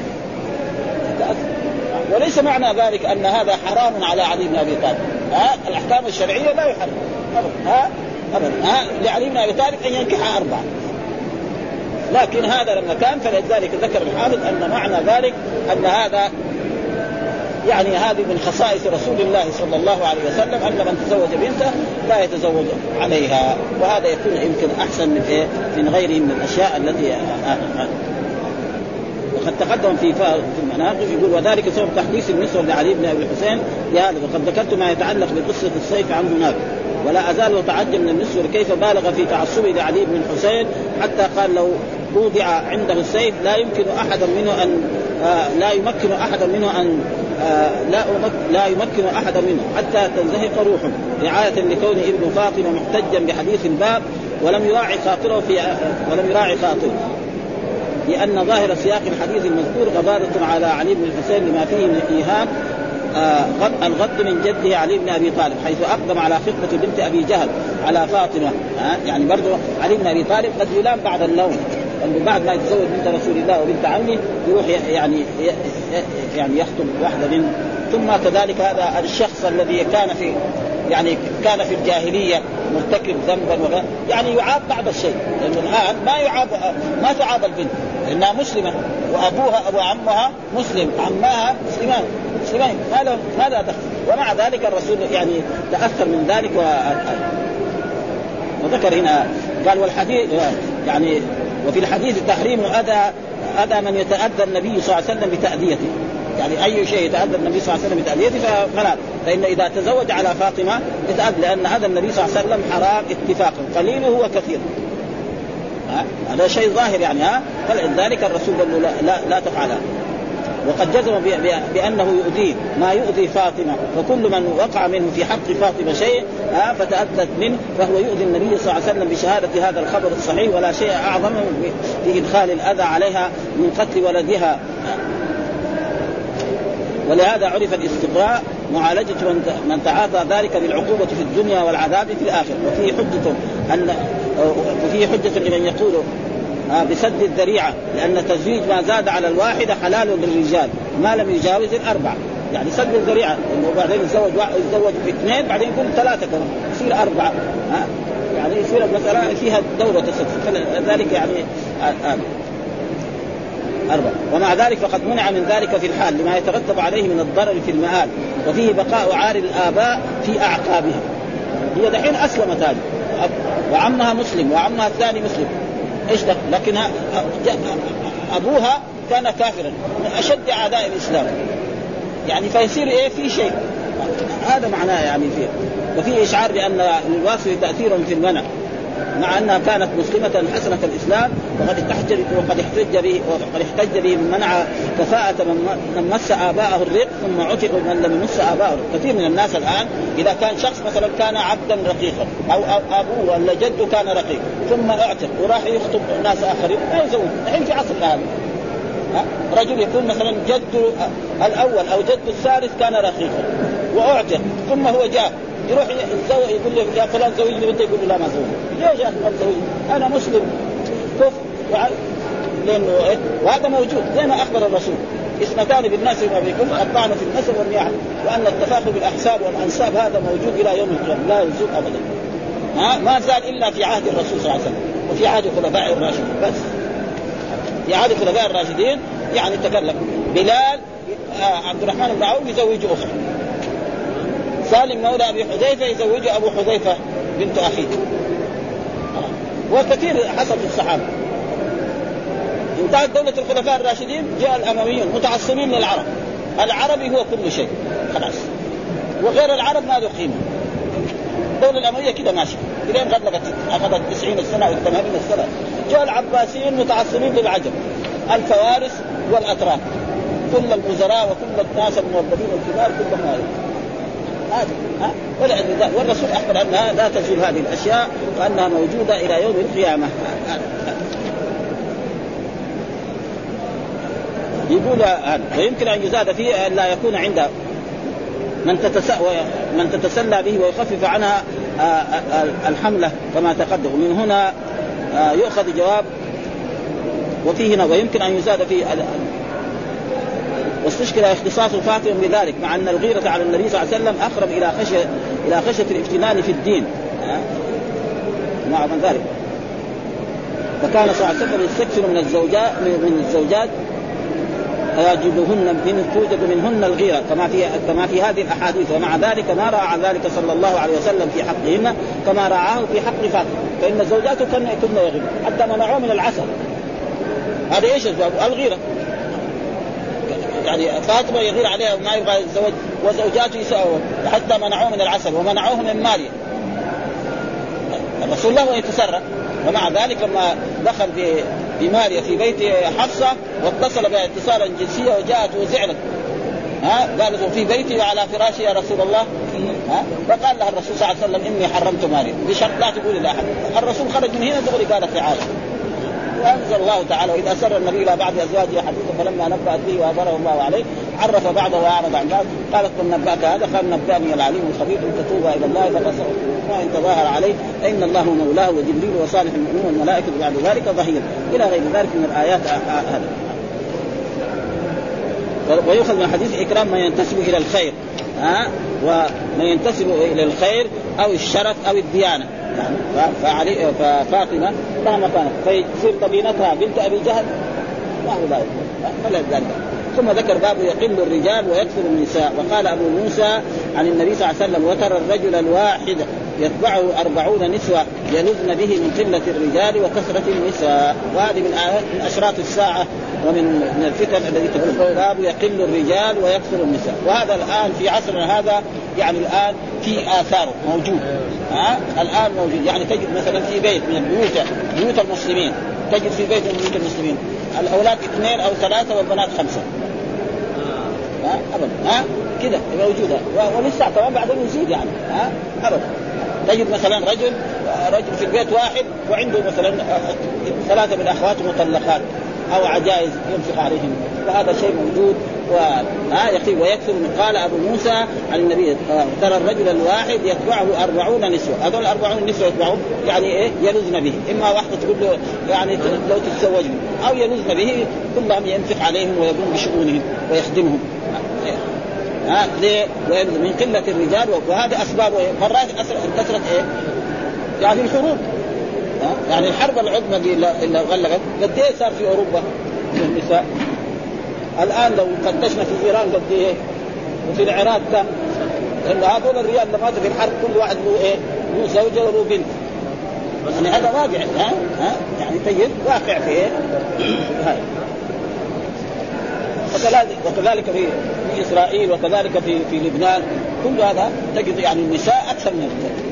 وليس معنى ذلك أن هذا حرام على علي بن أبي طالب. ها الأحكام الشرعية لا يحرم. ها ابدا. ها لعلي بن أبي طالب أن ينكح أربعة. لكن هذا لما كان فلذلك ذكر الحافظ أن معنى ذلك أن هذا يعني هذه من خصائص رسول الله صلى الله عليه وسلم ان من تزوج بنته لا يتزوج عليها. وهذا يكون يمكن أحسن من إيه؟ من غيره من الأشياء التي وقد تقدم في في المناقب يقول وذلك سبب تحديث النسوة لعلي بن أبي الحسين لهذا وقد ذكرت ما يتعلق بقصة السيف عن هناك. ولا أزال اتعجب من النسوة كيف بالغ في تعصبه لعلي بن الحسين حتى قال لو وضع عنده السيف لا يمكن أحدا منه أن آه لا يمكن أحدا منه أن آه لا لا يمكن احدا منه حتى تنزهق روحه. رعاية لكون ابن فاطمه محتجا بحديث الباب ولم يراعي خاطره في آه ولم يراعي خاطره. لأن ظاهر سياق الحديث المذكور غبارة على علي بن الحسين لما فيه من ايهام آه الغض من جده علي بن أبي طالب حيث أقدم على خطبة بنت أبي جهل على فاطمة آه يعني برضه علي بن أبي طالب قد يلام بعد اللوم. انه بعد ما يتزوج بنت رسول الله وبنت عمه يروح يعني يعني يخطب واحدة من ثم كذلك هذا الشخص الذي كان في يعني كان في الجاهلية مرتكب ذنبا يعني يعاب بعض الشيء. لأنه الآن ما يعاب ما تعاب البنت. لأنها مسلمة وأبوها ابو عمها مسلم عماها مسلمان. مسلمين. هذا هذا دخل. ومع ذلك الرسول يعني تأثر من ذلك و وذكر هنا قال والحديث يعني وفي الحديث تحريم أذى أذى من يتأذى النبي صلى الله عليه وسلم بتأذيته. يعني أي شيء يتأذى النبي صلى الله عليه وسلم بتأذيته فلا فإن إذا تزوج على فاطمة يتاذى لأن هذا النبي صلى الله عليه وسلم حرام اتفاقا قليله وكثير هذا شيء ظاهر يعني ها؟ فلذلك الرسول قال له لا لا, لا تفعل وقد جزم بأنه يؤذيه ما يؤذي فاطمة. فكل من وقع منه في حق فاطمة شيء آه فتاثت منه فهو يؤذي النبي صلى الله عليه وسلم بشهادة هذا الخبر الصحيح ولا شيء أعظم في إدخال الأذى عليها من قتل ولدها. ولهذا عرف الاستقراء معالجة من تعاطى ذلك بالعقوبة في الدنيا والعذاب في الآخرة. وفيه حجة أن وفيه حجة لمن يقول آه، بسد الذريعة لأن تزويج ما زاد على الواحدة حلال للرجال ما لم يجاوز الأربعة. يعني سد الذريعة إنه بعدين يتزوج يتزوج باثنين بعدين يكون ثلاثة كمان يصير أربعة. ها؟ يعني يصير المسألة فيها دورة تسد ذلك يعني آه، آه. أربعة. ومع ذلك فقد منع من ذلك في الحال لما يترتب عليه من الضرر في المآل وفيه بقاء عار الآباء في أعقابها. هي دحين أسلمت هذه. وعمها مسلم وعمها الثاني مسلم. إيش ده؟ لكن أبوها كان كافرا من أشد أعداء الإسلام. يعني فيصير إيه؟ في شيء. هذا معناه يعني فيه وفي إشعار بأن للواسف تأثير في المنع. مع أنها كانت مسلمة حسنة الإسلام وقد احتج وقد احتج به وقد احتج به من منع كفاءة من مس آباءه الرق ثم عتق من لم يمس آباءه كثير من الناس الآن إذا كان شخص مثلا كان عبدا رقيقا أو أبوه ولا جده كان رقيق ثم اعتق وراح يخطب ناس آخرين ما يزوج. الحين في عصرنا هذا رجل يكون مثلا جده الأول أو جده الثالث كان رقيقا وأعتق ثم هو جاء. يروح يتزوج يقول له يا فلان زوجني بنتي يقول له لا ما زوج. ليش يا أخي ما تزوج أنا مسلم. كف لأنه إيه؟ وهذا موجود. زي ما أخبر الرسول اثنتان بالناس ما بيكون الطعن في النسب والنياحه وأن التفاخر بالأحساب والأنساب هذا موجود إلى يوم القيامة. لا يزول ابدا. ها؟ ما زال إلا في عهد الرسول صلى الله عليه وسلم وفي عهد الخلفاء الراشدين. بس. في عهد الخلفاء الراشدين يعني تكلم. بلال آه عبد الرحمن بن عوف يزوج أخرى. سالم مولى أبي حذيفة يزوج أبو حذيفة بنت أخيه. وكثير حصل في الصحابة. انتهت دولة الخلفاء الراشدين جاء الأمويون متعصبين للعرب. العربي هو كل شيء خلاص. وغير العرب ما له قيمة. الدولة الأموية كده ماشية إلين غلبت أخذت 90 سنة أو 80 سنة. جاء العباسيين متعصبين للعجم. الفوارس والأتراك. كل الوزراء وكل الناس الموظفين الكبار كلهم هذا هذا ها؟ والرسول أخبر انها لا تزول هذه الأشياء وأنها موجودة إلى يوم القيامة. يقول ويمكن أن يزاد فيه أن لا يكون عند من تتس... من تتسلى به ويخفف عنها الحملة كما تقدم. ومن هنا يؤخذ جواب. وفيه ويمكن أن يزاد فيه واستشكل اختصاص فاطمه بذلك مع أن الغيرة على النبي صلى الله عليه وسلم أقرب إلى خشية إلى خشية الافتنان في الدين. مع من ذلك. فكان صلى الله عليه وسلم يستكثر من الزوجات من الزوجات فيجدهن من توجد منهن الغيرة كما في كما في هذه الأحاديث. ومع ذلك ما راعى ذلك صلى الله عليه وسلم في حقهن كما راعاه في حق فاطمة. فإن زوجاته كن كن حتى منعوه من العسل. هذا إيش؟ الغيرة. يعني فاطمة يغير عليها ما يبغى يتزوج وزوجاته يسأوا حتى منعوه من العسل ومنعوه من ماريا الرسول له يتسرع ومع ذلك لما دخل بماريا في بيت حفصة واتصل بها اتصالا جنسيا وجاءت وزعلت. ها قالت في بيتي وعلى فراشي يا رسول الله. ها فقال لها الرسول صلى الله عليه وسلم إني حرمت ماريا بشرط لا تقولي لأحد. الرسول خرج من هنا دغري قالت لعائشه وانزل الله تعالى وإذا سر النبي إلى بعض أزواجه حديثا فلما نبأت به وأظهره الله عليه عرف بعضه وأعرض عن بعض قالت قل نبأك هذا قال نبأني العليم الخبير إن تتوبا إلى الله فبصر وإن تظاهر عليه فإن الله مولاه وجبريل وصالح المؤمنين والملائكة بعد ذلك ظهير. إلى غير ذلك من الآيات هذا ويؤخذ من حديث إكرام من ينتسب إلى الخير ها؟ ومن ينتسب إلى الخير أو الشرف أو الديانة. فعلي ففاطمه لها مكانه فيصير طبينتها بنت أبي جهل. ما هو ذلك. فلا ذلك. ثم ذكر باب يقل الرجال ويكثر النساء. وقال أبو موسى عن النبي صلى الله عليه وسلم وترى الرجل الواحد يتبعه أربعون نسوة يلذن به من قلة الرجال وكثرة النساء. وهذه من من أشراط الساعة ومن من الفتن الذي تكون باب يقل الرجال ويكثر النساء. وهذا الآن في عصرنا هذا يعني الآن في آثاره موجود. ها؟ الآن موجود. يعني تجد مثلا في بيت من البيوت بيوت المسلمين. تجد في بيت من بيوت المسلمين. الأولاد اثنين أو ثلاثة والبنات خمسة. ابدا ها؟ كذا موجوده ولسه كمان بعدين يزيد يعني ها؟ ابدا. تجد مثلا رجل رجل في البيت واحد وعنده مثلا ثلاثة من أخواته مطلقات أو عجائز ينفق عليهم. وهذا شيء موجود و ها؟ يقيم ويكثر من قال أبو موسى عن النبي ترى الرجل الواحد يتبعه أربعون نسوة. هذول أربعون نسوة يتبعه يعني إيه؟ يلزن به. إما واحدة تقول له يعني لو تتزوجني أو يلزن به كلهم ينفق عليهم ويقوم بشؤونهم ويخدمهم. ها ليه؟ من قلة الرجال وهذه اسباب مرات كثره إيه؟ يعني الحروب. يعني الحرب العظمى دي اللي غلقت. قد إيه صار في أوروبا؟ من النساء. الآن لو فتشنا في إيران قد إيه؟ وفي العراق كم؟ لأن هذول الرجال اللي ماتوا في الحرب كل واحد له إيه؟ له زوجة وله بنت. يعني هذا واقع ها؟ ها؟ يعني طيب واقع في إيه؟ وكذلك وكذلك في في إسرائيل وكذلك في في لبنان. كل هذا تجد يعني النساء أكثر من الرجال.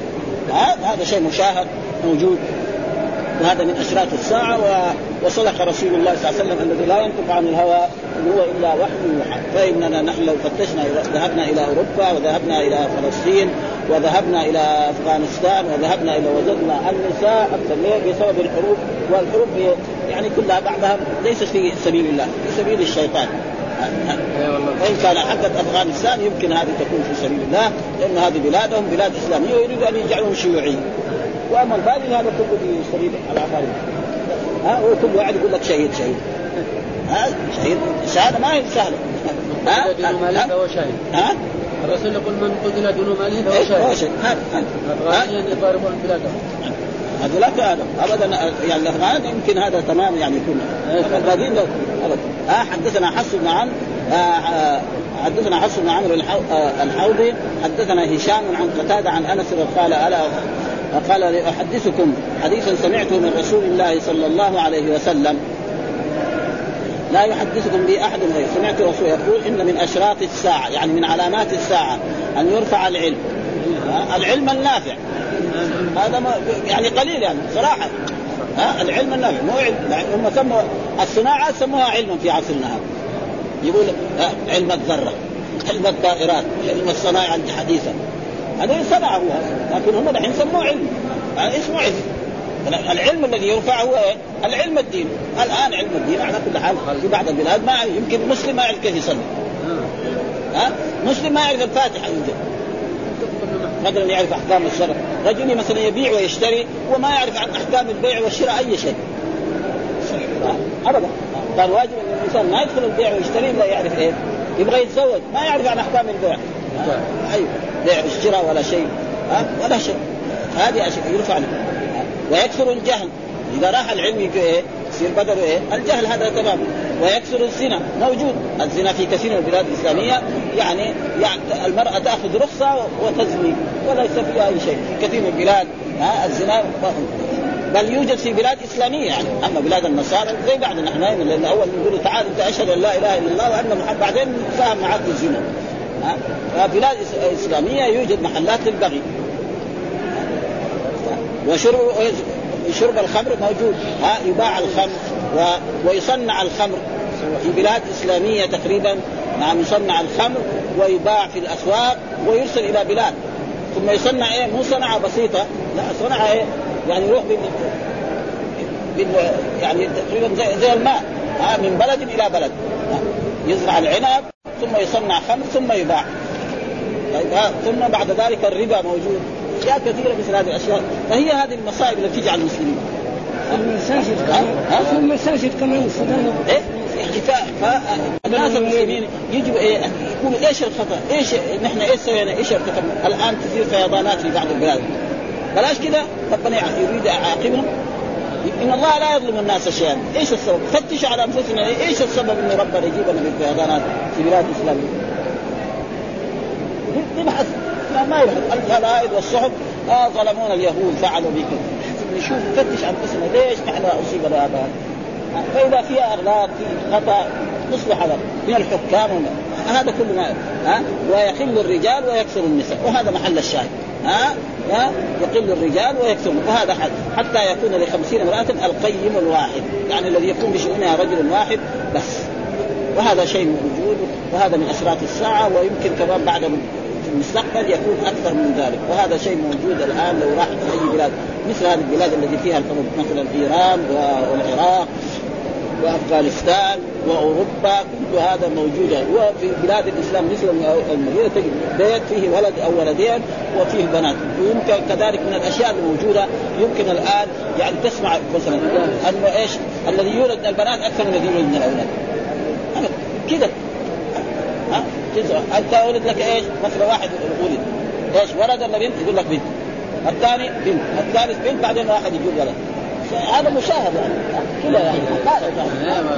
هذا شيء مشاهد موجود. وهذا من اشراط الساعة و... وصدق رسول الله صلى الله عليه وسلم الذي لا ينطق عن الهوى إن هو إلا وحي يوحى فإننا نحن لو فتشنا ذهبنا إلى أوروبا وذهبنا إلى فلسطين وذهبنا إلى أفغانستان وذهبنا إلى وجدنا النساء أكثر ليه؟ بسبب الحروب والحروب يعني كلها بعضها ليست في سبيل الله في سبيل الشيطان. وان كان حقت أفغانستان يمكن هذه تكون في سبيل الله لأن هذه بلادهم بلاد إسلامية ويريدوا أن يجعلوهم شيوعيين. وأما الباقي هذا كله في سبيل العقارب ها هو كل واحد يقول لك شهيد شهيد. ها شهيد. الشهاده ما هي سهلة. ها؟ دون ماله فهو شهيد. ها؟ الرسول يقول من قتل دون ماله فهو إيه، شهيد. شهيد. هذا افغانيا يضاربون بلادهم هذولاك ابدا. يعني الأفغان يمكن هذا تمام يعني يكون. الباقيين لا ابدا. ها حدثنا حفص بن عمرو آه، آه، حدثنا حفص بن عمرو الحو- آه، الحوضي حدثنا هشام عن قتادة عن أنس قال ألا قال لأحدثكم حديثا سمعته من رسول الله صلى الله عليه وسلم. لا يحدثكم به أحد غيره سمعت رسول يقول إن من أشراط الساعة يعني من علامات الساعة أن يرفع العلم؟ العلم النافع. هذا يعني قليل يعني صراحة. ها؟ العلم النافع مو علم. هم سموا الصناعة سموها علما في عصرنا هذا يقول علم الذرة علم الطائرات علم الصناعه الحديثة. هذا صنعه هو لكن هم الحين سموه علم. اسمه علم؟ العلم الذي يرفع هو إيه؟ العلم الدين. الآن علم الدين على كل حال في بعض البلاد ما يمكن مسلم ما يعرف كيف يصلي. ها؟ مسلم ما يعرف الفاتحة. يمكن مثلا يعرف أحكام الشرع. رجل مثلا يبيع ويشتري وما يعرف عن أحكام البيع والشراء أي شيء. ابدا. قال واجب أن الإنسان ما يدخل البيع ويشتري إلا يعرف إيه يبغى يتزوج ما يعرف عن أحكام البيع. أيوه بيع والشراء ولا شيء. ها؟ ولا شيء. هذه أشياء يرفع له ويكثر الجهل. إذا راح العلم يصير بدل إيه؟ الجهل هذا تمام. ويكثر الزنا. موجود. الزنا في كثير من البلاد الإسلامية. يعني, يعني المرأة تأخذ رخصة وتزني وليس فيها أي شيء. في كثير من البلاد ها الزنا بل يوجد في بلاد إسلامية يعني. أما بلاد النصارى زي بعض نحن لأن اول نقول تعال انت أشهد أن لا إله إلا الله وأن محمد بعدين نتفاهم معك الزنا ها؟ فبلاد إسلامية يوجد محلات للبغي. وشرب شرب الخمر موجود. ها يباع الخمر و... ويصنع الخمر. في بلاد إسلامية تقريبا نعم يصنع الخمر ويباع في الأسواق ويرسل إلى بلاد. ثم يصنع إيه؟ مو صنعة بسيطة لا صنعة إيه؟ يعني يروح بال... بال... يعني تقريبا زي, زي الماء. ها من بلد إلى بلد. يزرع العنب ثم يصنع خمر ثم يباع. طيب ثم بعد ذلك الربا موجود. أشياء كثيرة مثل هذه الأشياء. فهي هذه المصائب التي تيجي على المسلمين المساجد كمان. السودان إيه. فالناس المسلمين يجب إيه؟ يقولوا إيش الخطأ؟ إيش نحن إيش سوينا؟ إيش ارتكبنا؟ الآن تصير فيضانات في بعض البلاد. بلاش كذا ربنا يريد يعاقبهم إن الله لا يظلم الناس شيئا، إيش السبب؟ فتشوا على أنفسنا. إيش السبب إن ربنا يجيبنا بالفيضانات في بلاد الاسلاميه؟ نبحث لا ما يبحث الجرائد والصحف آه ظلمونا اليهود فعلوا بكم. نشوف نفتش أنفسنا. ليش نحن اصيبنا هذا فإذا في أغلاط في خطأ نصلح هذا. من الحكام هذا كله ما ها؟ ويقل الرجال ويكثر النساء. وهذا محل الشاهد. ها؟ ها؟ يقل الرجال ويكثر. وهذا حد. حتى يكون لخمسين امرأة القيم الواحد. يعني الذي يقوم بشؤونها رجل واحد. بس. وهذا شيء موجود. وهذا من أشراط الساعة. ويمكن كمان بعد في المستقبل يكون أكثر من ذلك وهذا شيء موجود الآن لو راح أي بلاد مثل هذه البلاد التي فيها الحروب مثلا ايران والعراق وأفغانستان وأوروبا كل هذا موجود. وفي بلاد الإسلام مثل المدينة تجد بيت فيه ولد أو ولدين وفيه بنات. ويمكن كذلك من الأشياء الموجودة يمكن الآن يعني تسمع مثلا أنه إيش؟ الذي يولد البنات أكثر من الذي يولد الأولاد. كذا. ها؟ انت ولد لك إيش؟ مثلا واحد ولد إيش؟ ولد ولا بنت؟ يقول لك بنت. الثاني بنت. الثالث بنت بعدين واحد يجيب ولد. هذا مشاهد يعني. كله يعني.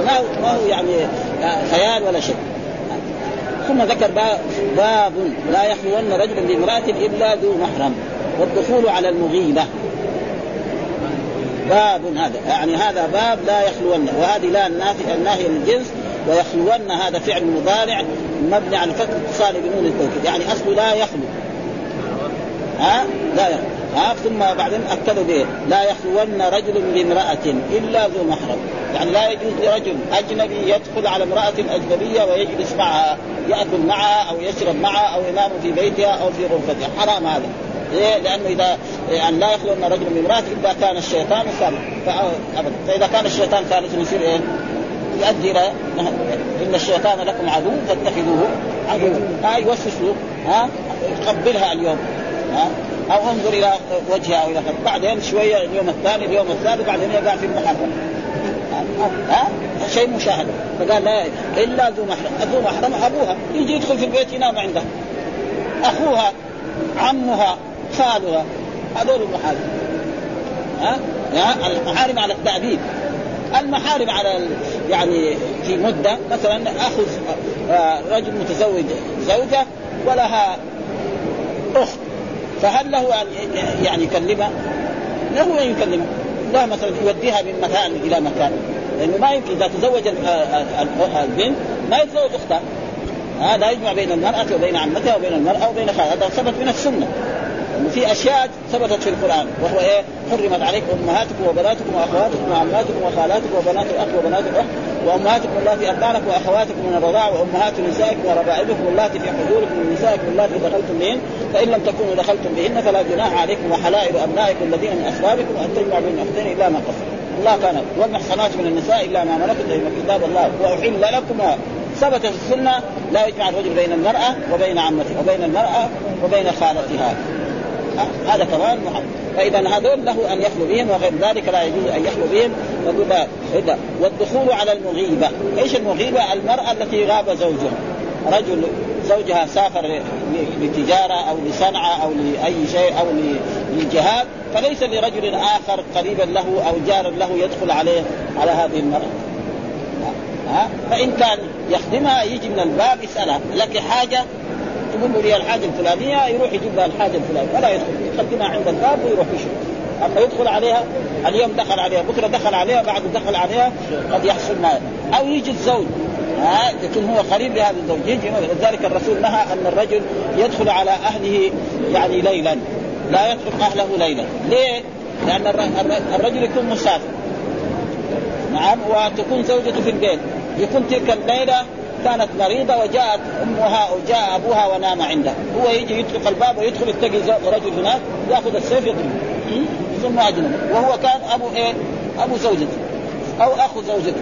ما هو ما هو يعني خيال ولا شيء. ثم ذكر باب لا يخلون رجل بامرأة إلا ذو محرم. والدخول على المغيبة. باب هذا. يعني هذا باب لا يخلون وهذه لا النافي الناهي للجنس. ويخلون هذا فعل مضارع مبني على فتح اتصال بنون التوكيد. يعني اصله لا يخلو. ها؟ لا يخلو. ها؟ ثم بعدين أكدوا به. لا يخلون رجل بامرأة إلا ذو محرم. يعني لا يجوز لرجل أجنبي يدخل على امرأة أجنبية ويجلس معها يأكل معها أو يشرب معها أو ينام في بيتها أو في غرفتها. حرام هذا. ليه؟ لأنه إذا يعني لا يخلون رجل بامرأة إلا كان الشيطان ثالث فإذا كان الشيطان ثالث يصير إيه؟ يؤدي إلى إن الشيطان لكم عدو فاتخذوه عدو ها يوسوس له ها قبلها اليوم ها أو انظر إلى وجهها أو إلى بعدين شوية اليوم الثاني اليوم الثالث بعدين يقع في المحرم. ها شيء مشاهد. فقال لا إلا ذو محرم. ذو محرم أبوها. يجي يدخل في البيت ينام عندها أخوها عمها خالها هذول المحارم. ها المحارم على التعبيد المحارم على يعني في مدة مثلا أخذ رجل متزوج زوجة ولها أخت. فهل له أن يعني يكلمها؟ له أن يكلمها. لا مثلا يوديها من مكان إلى مكان. لأنه ما يمكن إذا تزوج البنت ما يتزوج أختها. هذا يجمع بين المرأة وبين عمتها وبين المرأة وبين خالها هذا ثبت من السنة. انه في أشياء ثبتت في القرآن وهو إيه؟ حرمت عليكم أمهاتكم وبناتكم وأخواتكم وعماتكم وخالاتكم وبنات الأخ وبنات الاخت وأمهاتكم اللاتي ارضعنكم وأخواتكم من الرضاعه وأمهات نسائكم وربائبكم اللاتي في حضوركم من نسائكم اللاتي دخلتم بهن فإن لم تكونوا دخلتم بهن فلا جناح عليكم وحلائل أبنائكم الذين من اصلابكم وان تجمعوا بين الاختين إلا ما قصر. الله كان والمحصنات من النساء إلا ما ملكت ايمانكم كتاب الله وأحل لكم ثبت في السنة لا يجمع الرجل بين المرأة وبين عمتها وبين المرأة وبين خالتها. هذا كمان محرم فإذا هذول له أن يخلو بهم وغير ذلك لا يجوز أن يخلو بهم. والدخول على المغيبة. إيش المغيبة؟ المرأة التي غاب زوجها. رجل زوجها سافر لتجارة أو لصنعة أو لأي شيء أو للجهاد فليس لرجل آخر قريبا له أو جار له يدخل عليه على هذه المرأة. ها؟ فإن كان يخدمها يجي من الباب يسألها لك حاجة؟ تقول لي الحاجة الفلانية يروح يجيب لها الحاجة الفلانية. ولا يدخل يقدمها عند الباب ويروح يشوف. أما يدخل عليها اليوم دخل عليها بكرة دخل عليها بعد دخل عليها قد يحصل ما. أو يجي الزوج. ها يكون هو قريب لهذا الزوج. يجي لذلك الرسول نهى أن الرجل يدخل على أهله يعني ليلا. لا يترك أهله ليلا. ليه؟ لأن الرجل يكون مسافر. نعم وتكون زوجته في البيت. يكون تلك الليلة كانت مريضة وجاءت أمها أو جاء أبوها ونام عندها هو يجي يطرق الباب ويدخل يتقي رجل هناك يأخذ السيف يضربه ثم اجنبي وهو كان أبو إيه؟ أبو زوجته. أو أخو زوجته.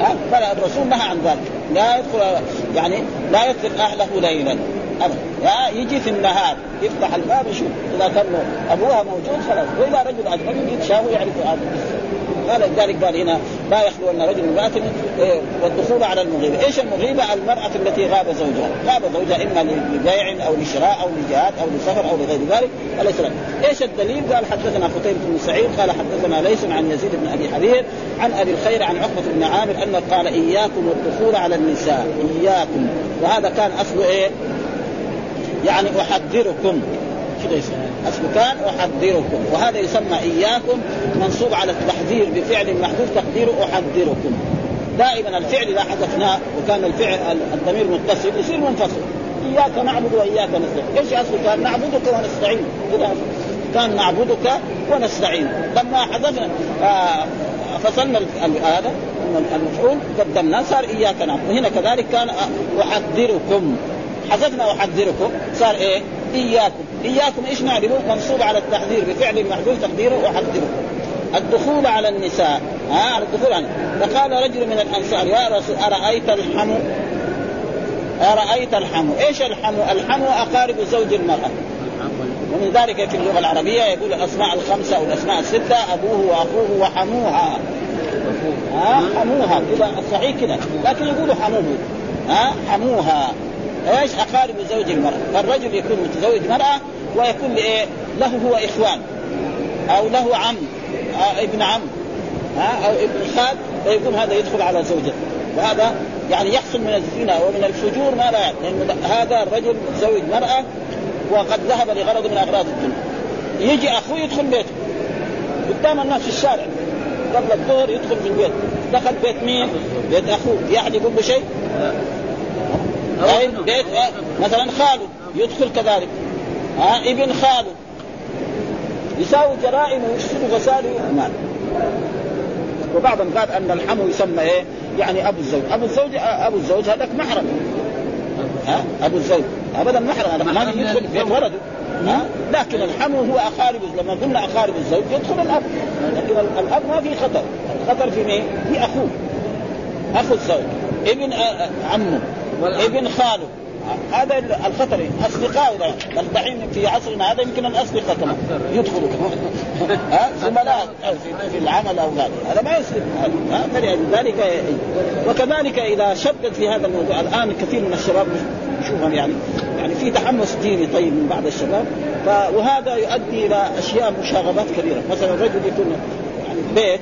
ها؟ فلا الرسول نهى عن ذلك. لا يدخل يعني لا يترك أهله ليلا أبدا. يجي في النهار يفتح الباب يشوف إذا كان أبوها موجود خلاص. وإذا رجل أجنبي يتشافه يعرف هذا. قال ذلك قال هنا لا يخلون رجل امرأة والدخول على المغيبة، إيش المغيبة؟ المرأة التي غاب زوجها، غاب زوجها إما لبيع أو لشراء أو لجهاد أو لسفر أو لغير ذلك، فليس. إيش الدليل؟ قال حدثنا قتيبة بن سعيد قال حدثنا ليس عن يزيد بن أبي حبيب عن أبي الخير عن عقبة بن عامر انه قال إياكم والدخول على النساء، إياكم، وهذا كان اصله إيه؟ يعني أحذركم كده يسمى اصله كان أحذركم. وهذا يسمى إياكم منصوب على التحذير بفعل محذوف تقديره أحذركم. دائما الفعل إذا حذفناه وكان الفعل الضمير متصل يصير منفصل. إياك نعبد وإياك نستعين. إيش اصله كان نعبدك ونستعين. كان نعبدك ونستعين. لما حذفنا آه فصلنا هذا المفعول قدمناه صار إياك نعبد. وهنا كذلك كان أحذركم. حذفنا أحذركم صار إيه؟ إياكم. إياكم إيش نعرفه؟ منصوب على التحذير بفعل محذوف تقديره احذركم الدخول على النساء. ها على الدخول على فقال رجل من الأنصار يا رسول أرأيت الحمو؟ أرأيت الحمو. إيش الحمو؟ الحمو أقارب زوج المرأة. ومن ذلك في اللغة العربية يقول الأسماء الخمسة أو الاسماء الستة أبوه وأخوه وحموها. ها حموها. كذا الصحيح كذا لكن يقولوا حموه. ها حموها. إيش؟ أقارب زوج المرأة. فالرجل يكون متزوج مرأة ويكون لايه له هو إخوان. أو له عم أو ابن عم ها؟ أو ابن خال فيكون هذا يدخل على زوجته. وهذا يعني يحصل من الزنا ومن الفجور ما لا لأن هذا الرجل متزوج مرأة وقد ذهب لغرض من أغراض الدنيا. يجي أخوه يدخل بيته. قدام الناس في الشارع. قبل الظهر يدخل في البيت دخل بيت مين؟ بيت أخوه. يعني يقول له شيء؟ بيت مثلا خاله يدخل كذلك. ها ابن خاله يساوي جرائم ويشتروا غسالي ومال وبعضهم قال أن الحمو يسمى إيه؟ يعني أبو الزوج، أبو الزوج أبو الزوج هذاك محرم. ها أبو الزوج. ابدا محرم. هذا ما يدخل بيت ولده. ها؟ لكن الحمو هو أقارب لما قلنا أقارب الزوج يدخل الأب. لكن الأب ما في خطر. الخطر في مين؟ في أخوه. أخو الزوج. ابن عمه. ابن خاله. هذا الخطر. اصدقاء الدحين في عصرنا هذا يمكن الاصدقاء كمان يدخلوا (laughs) ها؟ زملاء. في, العمل أو ذلك هذا ما يصير ها؟ فلذلك وكذلك إذا شدد في هذا الموضوع. الآن كثير من الشباب نشوفهم يعني. يعني في تحمس ديني طيب من بعض الشباب. وهذا يؤدي إلى أشياء مشاغبات كبيرة. مثلا الرجل يكون يعني بيت.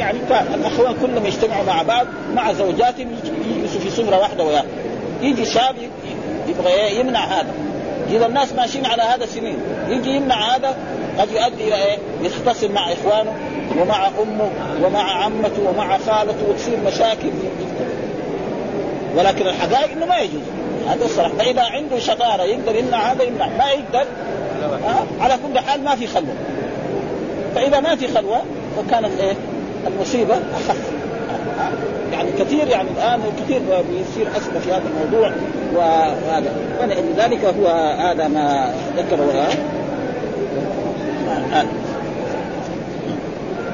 يعني الاخوان كلهم يجتمعوا مع بعض مع زوجاتهم يجلسوا في سمره واحدة وياه. يجي شاب يبغى يمنع هذا. إذا الناس ماشيين على هذا سنين يجي يمنع هذا قد يؤدي إلى إيه؟ يختصم مع إخوانه ومع أمه ومع عمته ومع خالته وتصير مشاكل. ولكن الحقائق إنه ما يجوز. هذا الصراحة. فإذا عنده شطارة يقدر يمنع هذا يمنع. ما يقدر آه على كل حال ما في خلوة. فإذا ما في خلوة فكانت إيه؟ المصيبة أخف. يعني كثير يعني الآن كثير بيصير اسئله في هذا الموضوع وهذا. ولذلك هو هذا ما ذكره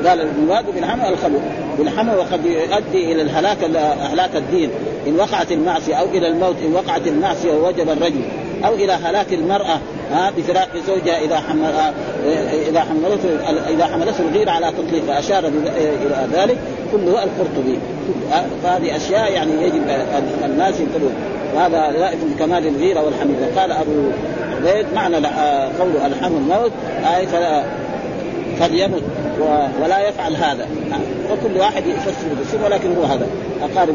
قال المراد بالحمى الخلو بالحمى وقد يؤدي إلى الهلاك اهلاك الدين. إن وقعت المعصية أو إلى الموت إن وقعت المعصية ووجب الرجل أو إلى هلاك المرأة ها بفراق زوجها إذا حمل إذا حملته إذا حملته الغيرة على تطليق فاشار إلى ذلك كله القرطبي. فهذه أشياء يعني يجب الناس ينتبهوا. وهذا لائق بكمال الغيرة والحميد وقال أبو عبيد معنى قول ألحم الموت أي فلا ولا يفعل هذا. وكل واحد يفسر باسم ولكن هو هذا. أقارب.